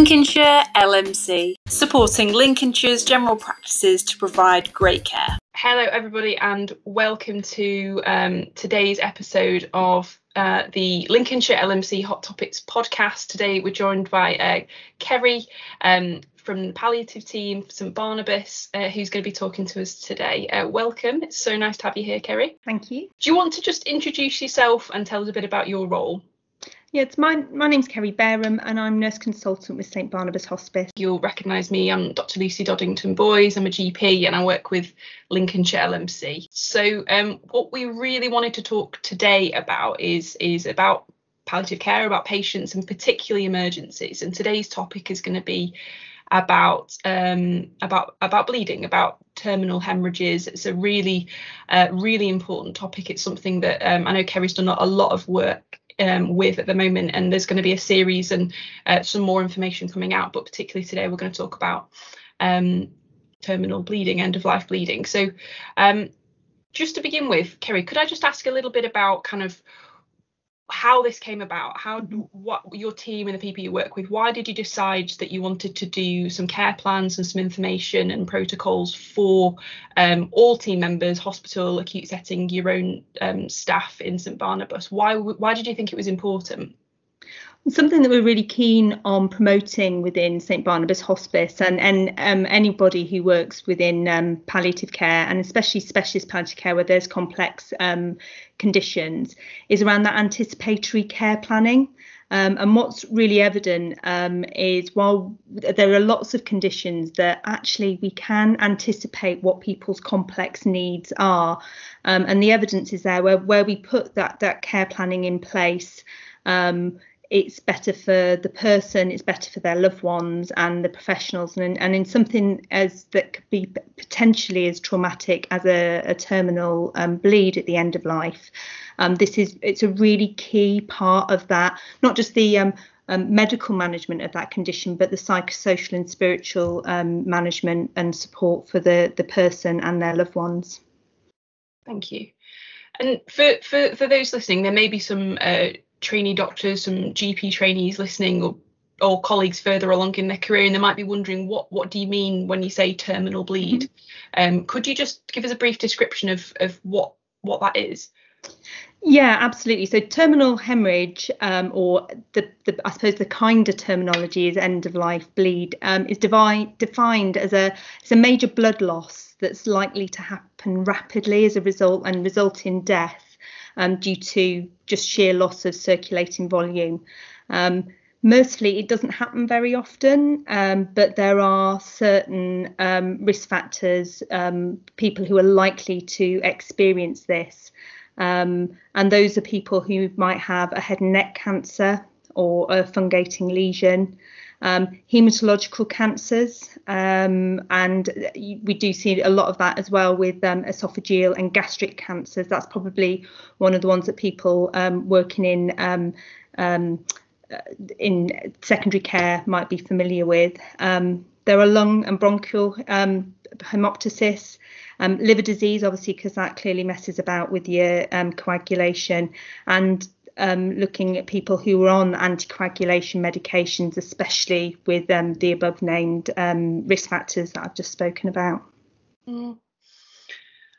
Lincolnshire LMC, supporting Lincolnshire's general practices to provide great care. Hello, everybody, and welcome to um, today's episode of uh, the Lincolnshire LMC Hot Topics podcast. Today, we're joined by uh, Kerry um, from the palliative team, St Barnabas, uh, who's going to be talking to us today. Uh, welcome. It's so nice to have you here, Kerry. Thank you. Do you want to just introduce yourself and tell us a bit about your role? Yeah, it's my my name's Kerry Bareham and I'm nurse consultant with St Barnabas Hospice. You'll recognise me. I'm Dr. Lucy Doddington Boys. I'm a GP and I work with Lincolnshire LMC. So um, what we really wanted to talk today about is is about palliative care, about patients and particularly emergencies. And today's topic is going to be about um, about about bleeding, about terminal hemorrhages. It's a really uh, really important topic. It's something that um, I know Kerry's done a lot of work um, with at the moment, and there's going to be a series and uh, some more information coming out. But particularly today, we're going to talk about um, terminal bleeding, end of life bleeding. So, um, just to begin with, Kerry, could I just ask a little bit about kind of how this came about how what your team and the people you work with why did you decide that you wanted to do some care plans and some information and protocols for um, all team members hospital acute setting your own um, staff in st barnabas? Why why did you think it was important something that we're really keen on promoting within St Barnabas Hospice and and um, anybody who works within um, palliative care and especially specialist palliative care where there's complex um, conditions is around that anticipatory care planning. Um, and what's really evident um, is while there are lots of conditions that actually we can anticipate what people's complex needs are, um, and the evidence is there where where we put that that care planning in place. Um, it's better for the person, it's better for their loved ones and the professionals, and, and in something as that could be potentially as traumatic as a, a terminal um, bleed at the end of life. Um, this is it's a really key part of that, not just the um, um, medical management of that condition, but the psychosocial and spiritual um, management and support for the the person and their loved ones. Thank you. And for for for those listening, there may be some uh, trainee doctors, some GP trainees listening, or or colleagues further along in their career, and they might be wondering what what do you mean when you say terminal bleed? Mm-hmm. Um, could you just give us a brief description of of what what that is? Yeah, absolutely. So terminal hemorrhage, um, or the, the, I suppose the kinder terminology is end of life bleed, um, is devi- defined as a it's a major blood loss that's likely to happen rapidly as a result and result in death um, due to just sheer loss of circulating volume. Um, mostly it doesn't happen very often, um, but there are certain um, risk factors, um, people who are likely to experience this. Um, and those are people who might have a head and neck cancer or a fungating lesion um, hematological cancers, um, and we do see a lot of that as well with um, esophageal and gastric cancers. That's probably one of the ones that people um, working in um, um, in secondary care might be familiar with. there are lung and bronchial hemoptysis. Liver disease, obviously, because that clearly messes about with your coagulation, and um, looking at people who are on anticoagulation medications, especially with um, the above named um, risk factors that I've just spoken about. Mm.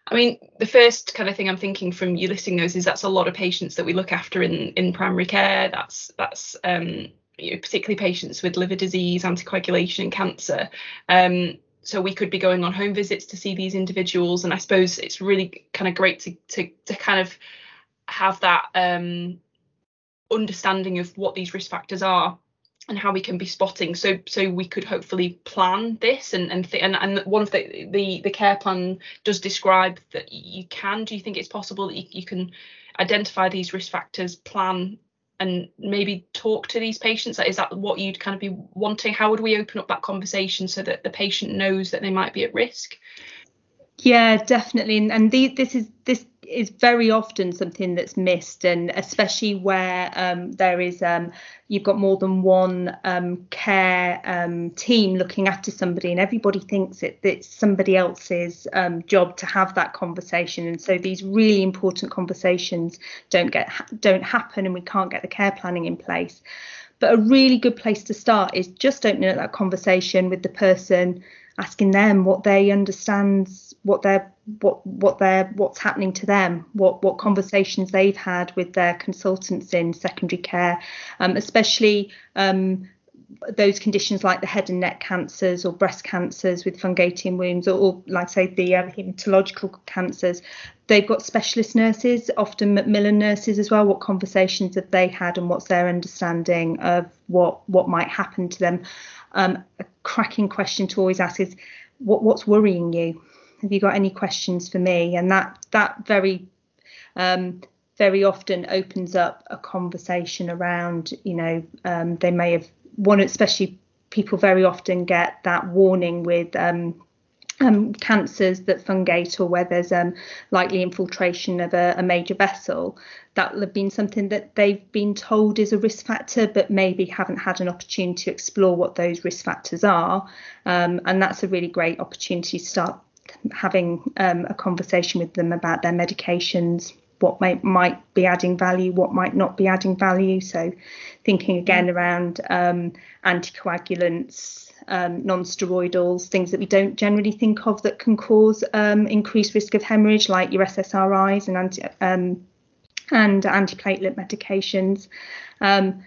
I mean, the first kind of thing I'm thinking from you listing those is that's a lot of patients that we look after in in primary care. That's that's um, you know, particularly patients with liver disease, anticoagulation, and cancer. Um, so we could be going on home visits to see these individuals, and I suppose it's really kind of great to to to kind of have that um, understanding of what these risk factors are and how we can be spotting. So so we could hopefully plan this and and th- and, and one of the, the the care plan does describe that you can. Do you think it's possible that you, you can identify these risk factors plan and maybe talk to these patients? Is that what you'd kind of be wanting? How would we open up that conversation so that the patient knows that they might be at risk Yeah, definitely, and, and the, this is this is very often something that's missed, and especially where um, there is um, you've got more than one um, care um, team looking after somebody, and everybody thinks it, it's somebody else's um, job to have that conversation, and so these really important conversations don't get don't happen, and we can't get the care planning in place. But a really good place to start is just opening up that conversation with the person asking them what they understand what they're what what they're what's happening to them what what conversations they've had with their consultants in secondary care um, especially um, those conditions like the head and neck cancers or breast cancers with fungating wounds or, or like say the uh, hematological cancers they've got specialist nurses often macmillan nurses as well what conversations have they had and what's their understanding of what what might happen to them? Um, a cracking question to always ask is what what's worrying you? Have you got any questions for me? And that that very um, very often opens up a conversation around you know um, they may have one especially people very often get that warning with um, um, cancers that fungate or where there's um, likely infiltration of a, a, major vessel, that will have been something that they've been told is a risk factor, but maybe haven't had an opportunity to explore what those risk factors are. Um, and that's a really great opportunity to start having um, a conversation with them about their medications, what might, might be adding value, what might not be adding value. So, thinking again around um, anticoagulants, um, non-steroidals, things that we don't generally think of that can cause um, increased risk of hemorrhage, like your SSRIs and anti, um, and antiplatelet medications. Um,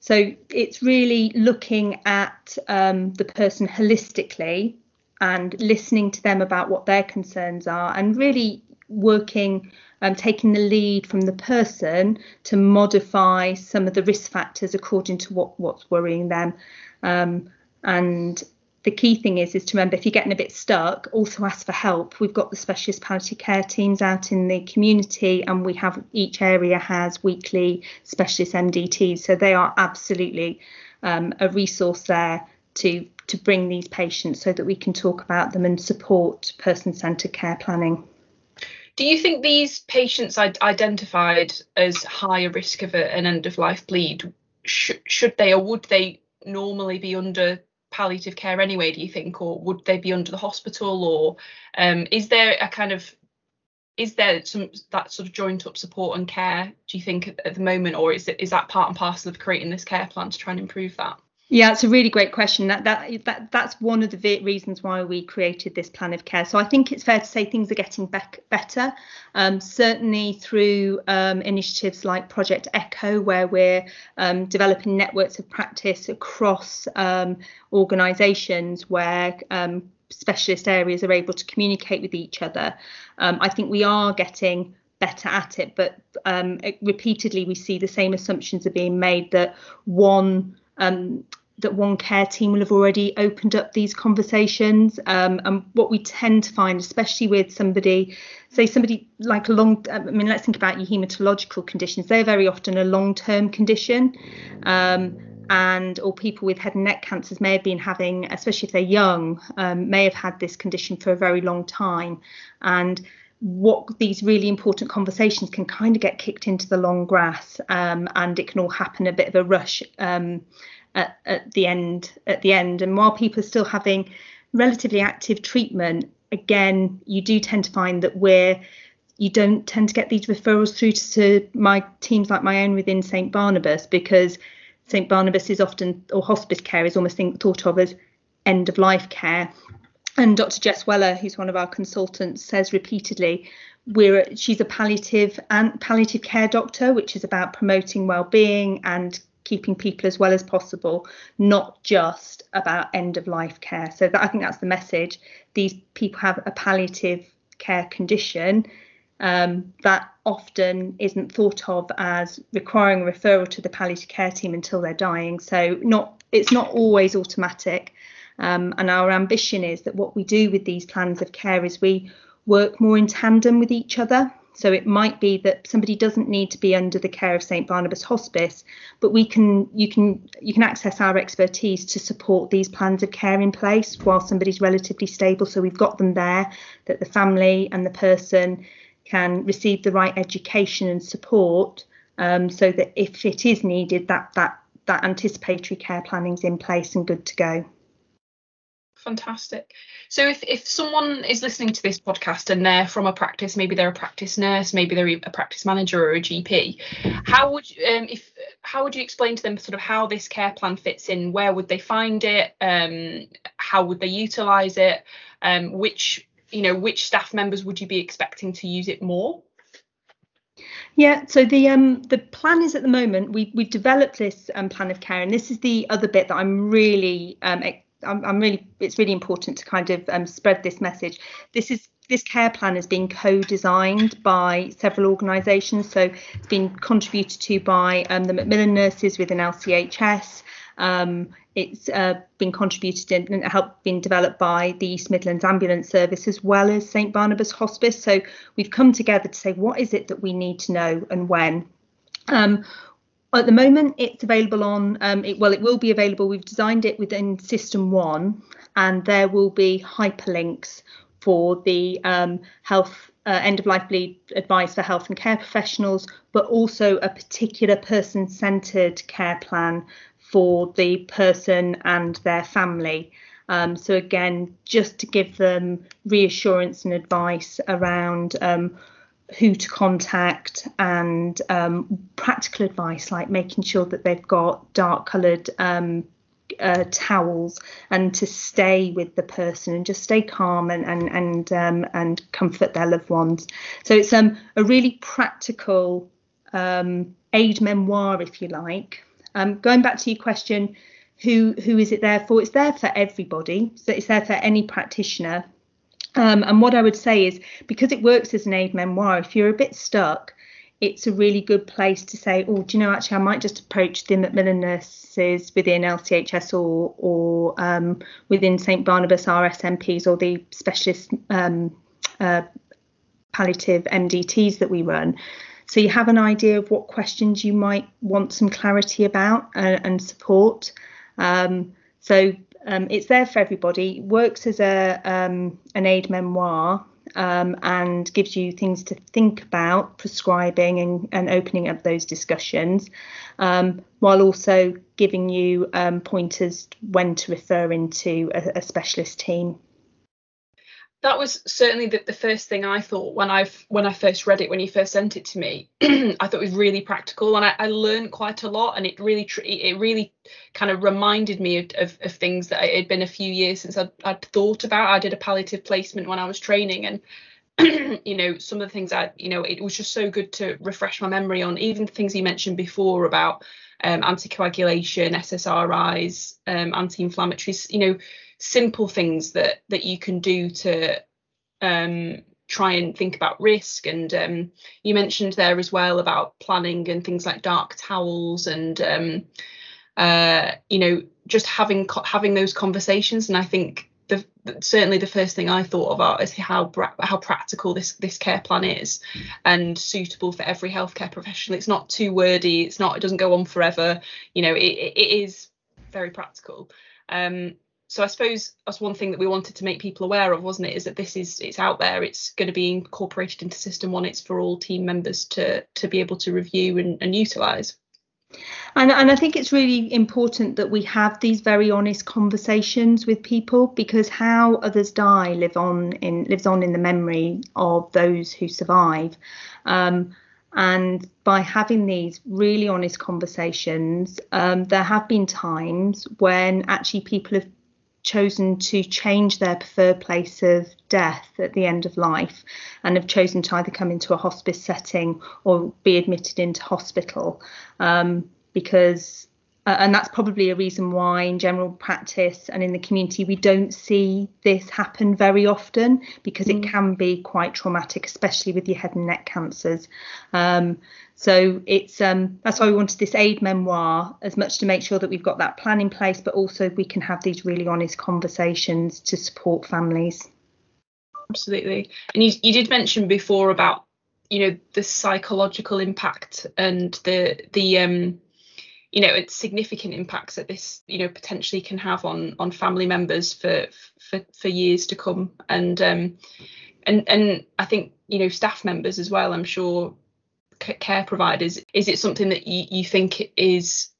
so it's really looking at um, the person holistically and listening to them about what their concerns are, and really working um, taking the lead from the person to modify some of the risk factors according to what what's worrying them. Um, and the key thing is is to remember if you're getting a bit stuck, also ask for help. We've got the specialist palliative care teams out in the community, and we have each area has weekly specialist MDTs, so they are absolutely um, a resource there to to bring these patients so that we can talk about them and support person-centered care planning. Do you think these patients identified as higher risk of a, an end of life bleed sh- should they or would they normally be under palliative care anyway, do you think, or would they be under the hospital, or um, is there a kind of is there some that sort of joint up support and care do you think at, at the moment or is it is that part and parcel of creating this care plan to try and improve that yeah, it's a really great question. That that that that's one of the reasons why we created this plan of care. So I think it's fair to say things are getting bec- better. Um, certainly through um, initiatives like Project Echo, where we're um, developing networks of practice across um, organisations where um, specialist areas are able to communicate with each other. Um, I think we are getting better at it, but repeatedly we see the same assumptions are being made that one um, that one care team will have already opened up these conversations. Um, and what we tend to find, especially with somebody, say somebody like a long, I mean, let's think about your hematological conditions. They're very often a long-term condition. Um, and or people with head and neck cancers may have been having, especially if they're young, um, may have had this condition for a very long time. And what these really important conversations can kind of get kicked into the long grass um, and it can all happen a bit of a rush um, at, at, the end at the end. And while people are still having relatively active treatment again you do tend to find that we're you don't tend to get these referrals through to my teams like my own within St Barnabas because St Barnabas is often or hospice care is almost think, thought of as end of life care and Dr. Jess Weller, who's one of our consultants, says repeatedly, we're she's a palliative and palliative care doctor, which is about promoting well-being and keeping people as well as possible, not just about end of life care. So that, I think that's the message. These people have a palliative care condition um, that often isn't thought of as requiring a referral to the palliative care team until they're dying. So not it's not always automatic. Um, and our ambition is that what we do with these plans of care is we work more in tandem with each other. So it might be that somebody doesn't need to be under the care of St Barnabas Hospice, but we can you can you can access our expertise to support these plans of care in place while somebody's relatively stable. So we've got them there that the family and the person can receive the right education and support, um, so that if it is needed, that that that anticipatory care planning is in place and good to go fantastic. So if if someone is listening to this podcast and they're from a practice, maybe they're a practice nurse, maybe they're a practice manager or a GP, how would you, um, if how would you explain to them sort of how this care plan fits in? Where would they find it? Um, how would they utilise it? Um, which you know which staff members would you be expecting to use it more? Yeah, so the um the plan is at the moment we we've developed this um, plan of care, and this is the other bit that I'm really um I'm, I'm really it's really important to kind of um, spread this message. This is this care plan has been co-designed by several organisations, so it's been contributed to by um, the Macmillan nurses within LCHS. Um, it's uh, been contributed and helped been developed by the East Midlands Ambulance Service as well as St Barnabas Hospice. So we've come together to say what is it that we need to know and when. Um, at the moment, it's available on, um, it, well, it will be available. We've designed it within System 1, and there will be hyperlinks for the um, health uh, end of life advice for health and care professionals, but also a particular person centered care plan for the person and their family. Um, so, again, just to give them reassurance and advice around um, who to contact and um, practical advice like making sure that they've got dark coloured um, uh, towels and to stay with the person and just stay calm and and and um, and comfort their loved ones. So it's um, a really practical um, aid memoir, if you like. Um, going back to your question, who who is it there for? It's there for everybody. So it's there for any practitioner um, and what I would say is because it works as an aid memoir, if you're a bit stuck, it's a really good place to say, oh, do you know, actually, I might just approach the Macmillan nurses within LCHS or or um, within St Barnabas RSNPs or the specialist um, uh, palliative MDTs that we run. So you have an idea of what questions you might want some clarity about uh, and support. Um, so um, it's there for everybody. Works as a um, an aid memoir um, and gives you things to think about prescribing and, and opening up those discussions, um, while also giving you um, pointers when to refer into a, a specialist team that was certainly the, the first thing I thought when I when I first read it when you first sent it to me. I thought it was really practical and I, I learned quite a lot and it really it really kind of reminded me of, of, of things that it had been a few years since I'd, I'd thought about. I did a palliative placement when I was training and you know some of the things I you know it was just so good to refresh my memory on even things you mentioned before about um, anticoagulation, SSRIs, um, anti-inflammatories. You know simple things that that you can do to um, try and think about risk. And um, you mentioned there as well about planning and things like dark towels and um, uh, you know just having having those conversations. And I think the, certainly the first thing I thought about is how how practical this this care plan is and suitable for every healthcare professional. It's not too wordy. It's not it doesn't go on forever. You know it, it is very practical. Um, so I suppose that's one thing that we wanted to make people aware of, wasn't it? Is that this is it's out there, it's going to be incorporated into System One. It's for all team members to to be able to review and, and utilise. And, and I think it's really important that we have these very honest conversations with people because how others die live on in lives on in the memory of those who survive. Um, and by having these really honest conversations, um, there have been times when actually people have chosen to change their preferred place of death at the end of life and have chosen to either come into a hospice setting or be admitted into hospital um, because uh, and that's probably a reason why in general practice and in the community we don't see this happen very often because mm. it can be quite traumatic especially with your head and neck cancers um, so it's um, that's why we wanted this aid memoir as much to make sure that we've got that plan in place, but also we can have these really honest conversations to support families. Absolutely. And you, you did mention before about you know the psychological impact and the the um you know it's significant impacts that this you know potentially can have on on family members for for for years to come. And um and and I think you know staff members as well I'm sure care providers is it something that you, you think is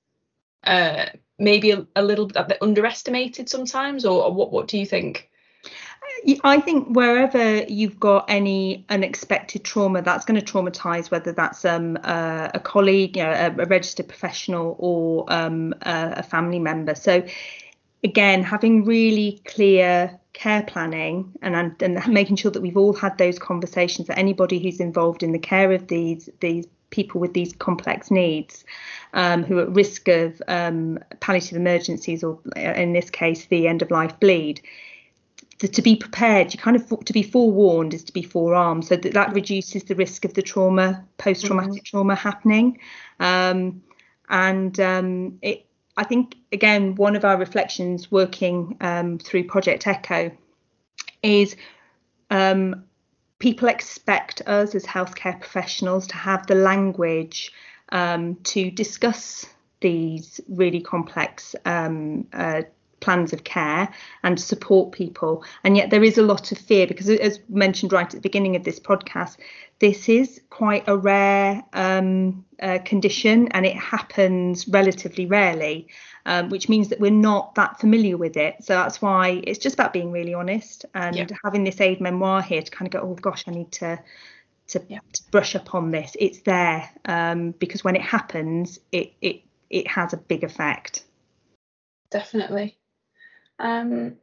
uh maybe a, a little bit underestimated sometimes? Or, or what what do you think I think wherever you've got any unexpected trauma, that's going to traumatize, whether that's um, uh, a colleague, you know, a, a registered professional, or um, a, a family member. So, again, having really clear care planning and, and making sure that we've all had those conversations that anybody who's involved in the care of these these people with these complex needs um, who are at risk of um, palliative emergencies or in this case the end of life bleed to, to, be prepared you kind of to be forewarned is to be forearmed so that that reduces the risk of the trauma post-traumatic mm-hmm. trauma happening um, and um, it I think again one of our reflections working um, through Project Echo is um, people expect us as healthcare professionals to have the language um, to discuss these really complex um, uh, plans of care and support people. And yet there is a lot of fear because, as mentioned right at the beginning of this podcast, this is quite a rare um, uh, condition and it happens relatively rarely. Um, which means that we're not that familiar with it. So that's why it's just about being really honest and yeah. having this aid memoir here to kind of go, oh gosh, I need to to, yeah. to brush up on this. It's there um, because when it happens, it it it has a big effect. Definitely. Um,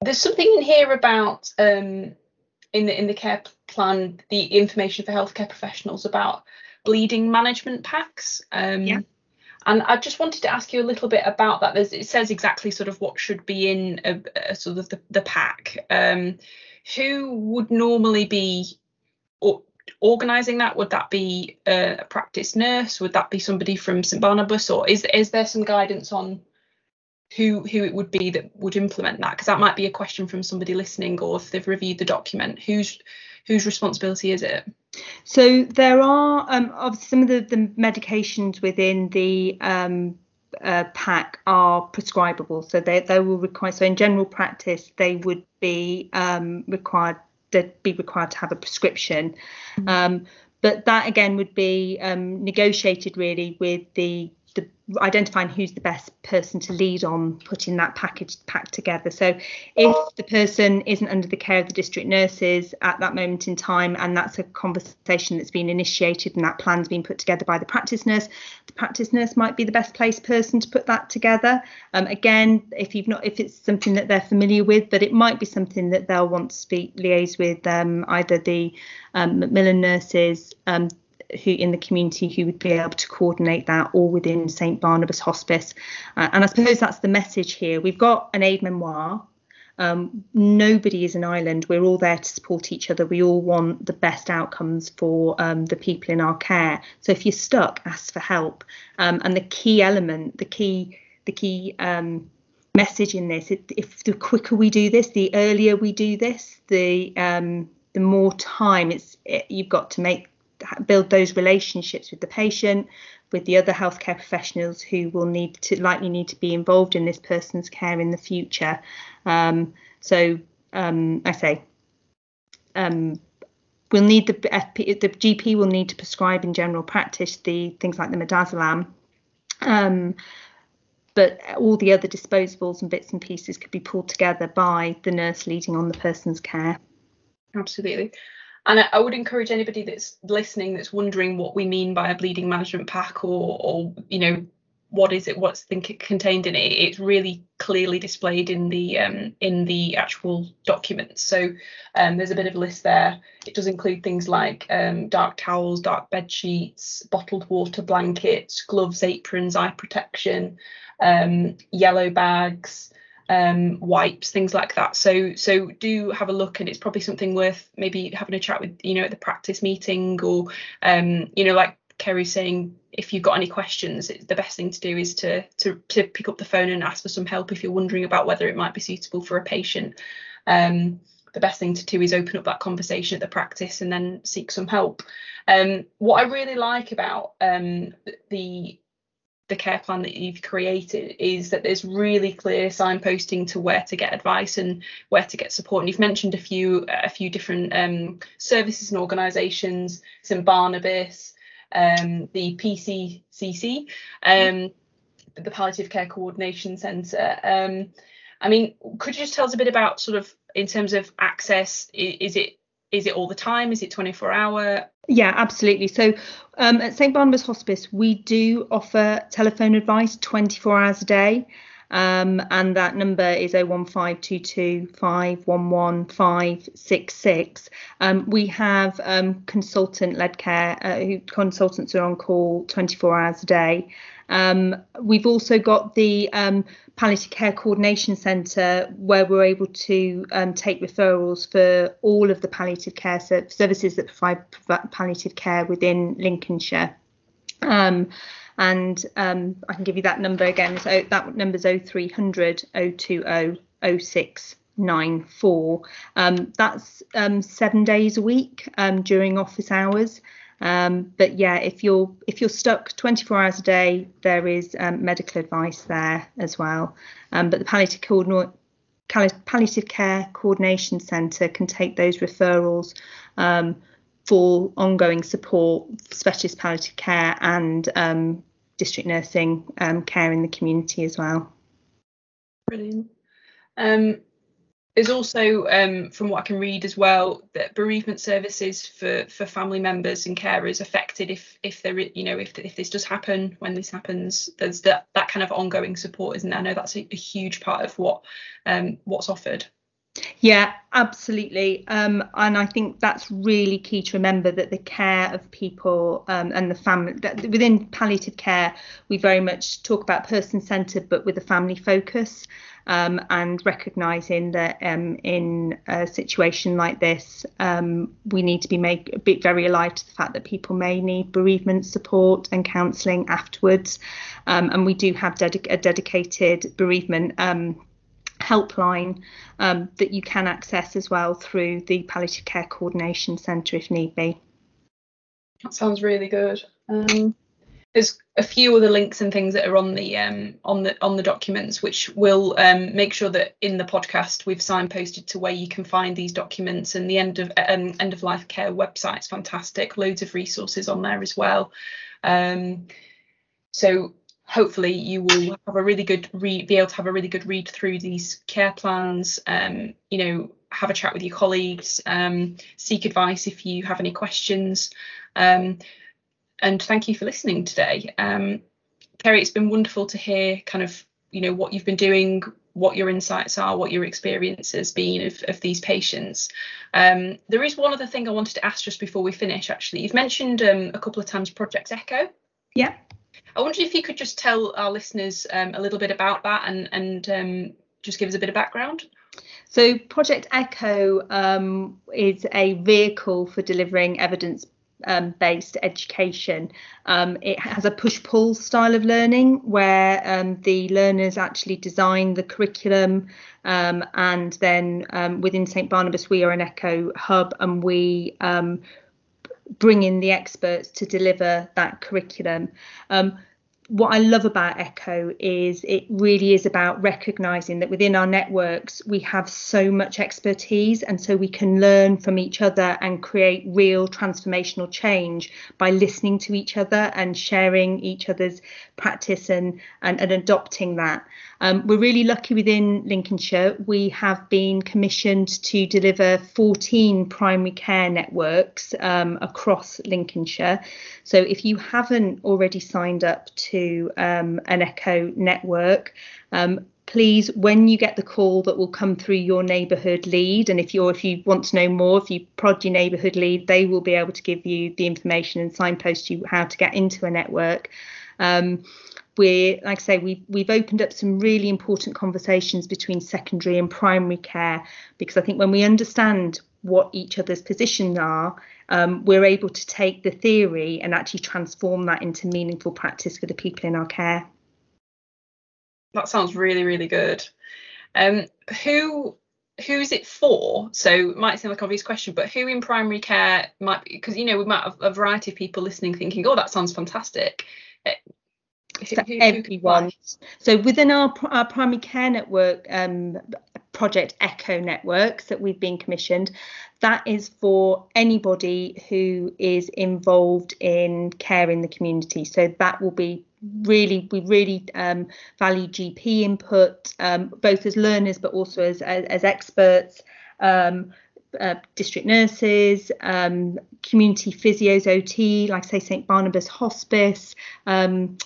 there's something in here about um, in the in the care plan the information for healthcare professionals about bleeding management packs. Um, yeah. And I just wanted to ask you a little bit about that. There's, it says exactly sort of what should be in a, a sort of the, the pack. Um, who would normally be organising that? Would that be a, a, practice nurse? Would that be somebody from St Barnabas? Or is is there some guidance on who who it would be that would implement that because that might be a question from somebody listening or if they've reviewed the document whose whose responsibility is it? So there are um, obviously some of the, the medications within the um, uh, pack are prescribable. So they, they will require so in general practice they would be um, required they'd be required to have a prescription. Mm-hmm. um, but that again would be um, negotiated really with the the identifying who's the best person to lead on putting that package pack together. So if the person isn't under the care of the district nurses at that moment in time, and that's a conversation that's been initiated and that plan's been put together by the practice nurse, the practice nurse might be the best placed person to put that together. Um, again, if you've not, if it's something that they're familiar with, but it might be something that they'll want to speak liaise with um, either the um, Macmillan nurses, um, who in the community who would be able to coordinate that all within St Barnabas Hospice. Uh, and I suppose that's the message here. We've got an aid memoir. Um, nobody is an island. We're all there to support each other. We all want the best outcomes for um, the people in our care. So if you're stuck, ask for help. Um, and the key element, the key, the key um, message in this, if the quicker we do this, the earlier we do this, the um, the more time it's it, you've got to make build those relationships with the patient, with the other healthcare professionals who will need to likely need to be involved in this person's care in the future. Um, so um, I say um, we'll need the FP, the GP will need to prescribe in general practice the things like the midazolam. Um, but all the other disposables and bits and pieces could be pulled together by the nurse leading on the person's care. Absolutely. And I, I, would encourage anybody that's listening that's wondering what we mean by a bleeding management pack or, or you know, what is it, what's think contained in it. It's really clearly displayed in the um, in the actual documents. So um, there's a bit of a list there. It does include things like um, dark towels, dark bed sheets, bottled water blankets, gloves, aprons, eye protection, um, yellow bags, um, wipes, things like that. So so do have a look, and it's probably something worth maybe having a chat with you know at the practice meeting or um, you know like Kerry's saying if you've got any questions, the best thing to do is to, to to pick up the phone and ask for some help if you're wondering about whether it might be suitable for a patient. Um, the best thing to do is open up that conversation at the practice and then seek some help. Um, what I really like about um, the the care plan that you've created is that there's really clear signposting to where to get advice and where to get support. And you've mentioned a few a few different um, services and organisations, St Barnabas, um, the PCCC, um, the Palliative Care Coordination Centre. Um, I mean, could you just tell us a bit about sort of in terms of access? Is it is it all the time? Is it 24 hour? Yeah, absolutely. So um, at St Barnabas Hospice, we do offer telephone advice 24 hours a day. Um, and that number is 01522 Um, we have um, consultant led care, uh, who consultants are on call 24 hours a day. Um, we've also got the um, palliative care coordination centre where we're able to um, take referrals for all of the palliative care services that provide palliative care within Lincolnshire. Um, and um, I can give you that number again. So that number is 0300 020 0694. Um, that's um, seven days a week um, during office hours. Um, but yeah, if you're if you're stuck 24 hours a day, there is um, medical advice there as well. Um, but the palliative, palliative care coordination centre can take those referrals um, for ongoing support, specialist palliative care, and um, district nursing um, care in the community as well. Brilliant. Um, there's also, um, from what I can read as well, that bereavement services for for family members and carers affected if if there you know if if this does happen when this happens, there's that that kind of ongoing support, isn't there? I know that's a, a huge part of what um, what's offered. Yeah, absolutely. Um, and I think that's really key to remember that the care of people um, and the family, within palliative care, we very much talk about person centred, but with a family focus um, and recognising that um, in a situation like this, um, we need to be make a bit very alive to the fact that people may need bereavement support and counselling afterwards. Um, and we do have dedic- a dedicated bereavement um, helpline um, that you can access as well through the Palliative Care Coordination Centre if need be. That sounds really good. Um, there's a few other links and things that are on the um, on the on the documents, which will um, make sure that in the podcast we've signposted to where you can find these documents. And the end of um, end of life care website is fantastic, loads of resources on there as well. Um, so hopefully you will have a really good read, be able to have a really good read through these care plans. Um, you know, have a chat with your colleagues, um, seek advice if you have any questions. Um, and thank you for listening today. Um, Kerry, it's been wonderful to hear kind of, you know, what you've been doing, what your insights are, what your experience has been of, of these patients. Um, there is one other thing I wanted to ask just before we finish, actually. You've mentioned um, a couple of times Project Echo. Yeah. I wonder if you could just tell our listeners um, a little bit about that and, and um, just give us a bit of background. So, Project Echo um, is a vehicle for delivering evidence um, based education. Um, it has a push pull style of learning where um, the learners actually design the curriculum. Um, and then um, within St Barnabas, we are an Echo hub and we um, bring in the experts to deliver that curriculum what I love about Echo is it really is about recognizing that within our networks we have so much expertise and so we can learn from each other and create real transformational change by listening to each other and sharing each other's practice and and, and adopting that. Um, we're really lucky within Lincolnshire. We have been commissioned to deliver 14 primary care networks um, across Lincolnshire. So if you haven't already signed up to um, an Echo network, um, please when you get the call that will come through your neighbourhood lead and if you're if you want to know more if you prod your neighbourhood lead they will be able to give you the information and signpost you how to get into a network um, we're like I say we we've opened up some really important conversations between secondary and primary care because I think when we understand what each other's positions are um, we're able to take the theory and actually transform that into meaningful practice for the people in our care that sounds really really good um, who who is it for? So it might seem like an obvious question, but who in primary care might be because you know we might have a variety of people listening thinking, oh, that sounds fantastic. For everyone. So within our, our primary care network um, project Echo Networks that we've been commissioned, that is for anybody who is involved in care in the community. So that will be really we really um, value GP input um, both as learners but also as as, as experts. Um, uh, district nurses, um, community physios, OT, like say St Barnabas Hospice. Um,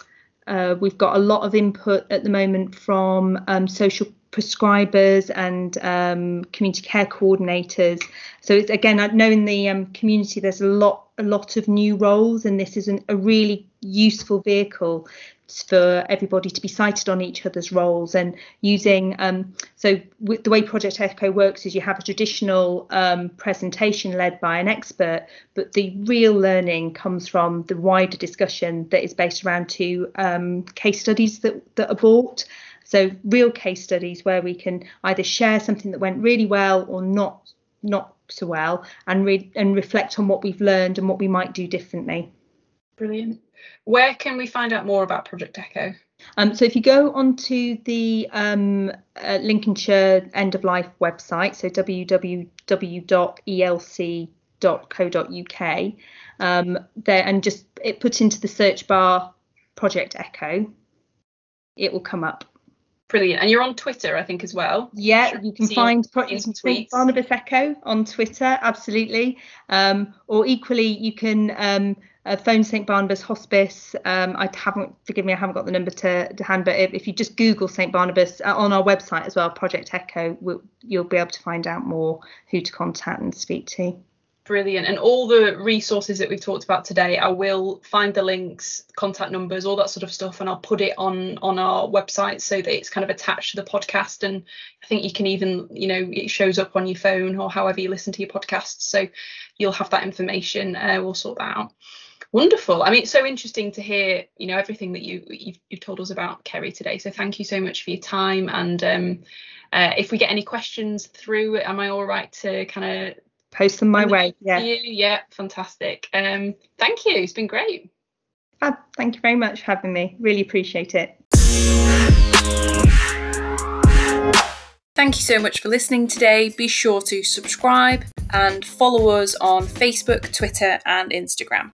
uh, we've got a lot of input at the moment from um, social prescribers and um, community care coordinators. So it's again, I know in the um, community there's a lot, a lot of new roles, and this is an, a really useful vehicle for everybody to be sighted on each other's roles. And using um, so the way project echo works is you have a traditional um, presentation led by an expert but the real learning comes from the wider discussion that is based around two um, case studies that, that are bought so real case studies where we can either share something that went really well or not not so well and read and reflect on what we've learned and what we might do differently. Brilliant where can we find out more about Project Echo? Um, so if you go onto the um, uh, Lincolnshire End of Life website, so www.eolc.co.uk, um, there and just it puts into the search bar Project Echo, it will come up. Brilliant. And you're on Twitter, I think, as well. Yeah, you can find you can find Barnabas Echo on Twitter, absolutely. Um, or equally, you can um, uh, phone St Barnabas Hospice. Um, I haven't, forgive me, I haven't got the number to, to hand, but if, if, you just Google St Barnabas uh, on our website as well, Project Echo, we'll, you'll be able to find out more who to contact and speak to. Brilliant. And all the resources that we've talked about today, I will find the links, contact numbers, all that sort of stuff, and I'll put it on on our website so that it's kind of attached to the podcast. And I think you can even, you know, it shows up on your phone or however you listen to your podcasts. So you'll have that information. Uh, we'll sort that out. Wonderful. I mean, it's so interesting to hear, you know, everything that you you've, you've told us about Kerry today. So thank you so much for your time. And um, uh, if we get any questions through, am I all right to kind of post them my way? Yeah. You? Yeah, fantastic. Um, thank you. It's been great. Uh, thank you very much for having me. Really appreciate it. Thank you so much for listening today. Be sure to subscribe and follow us on Facebook, Twitter, and Instagram.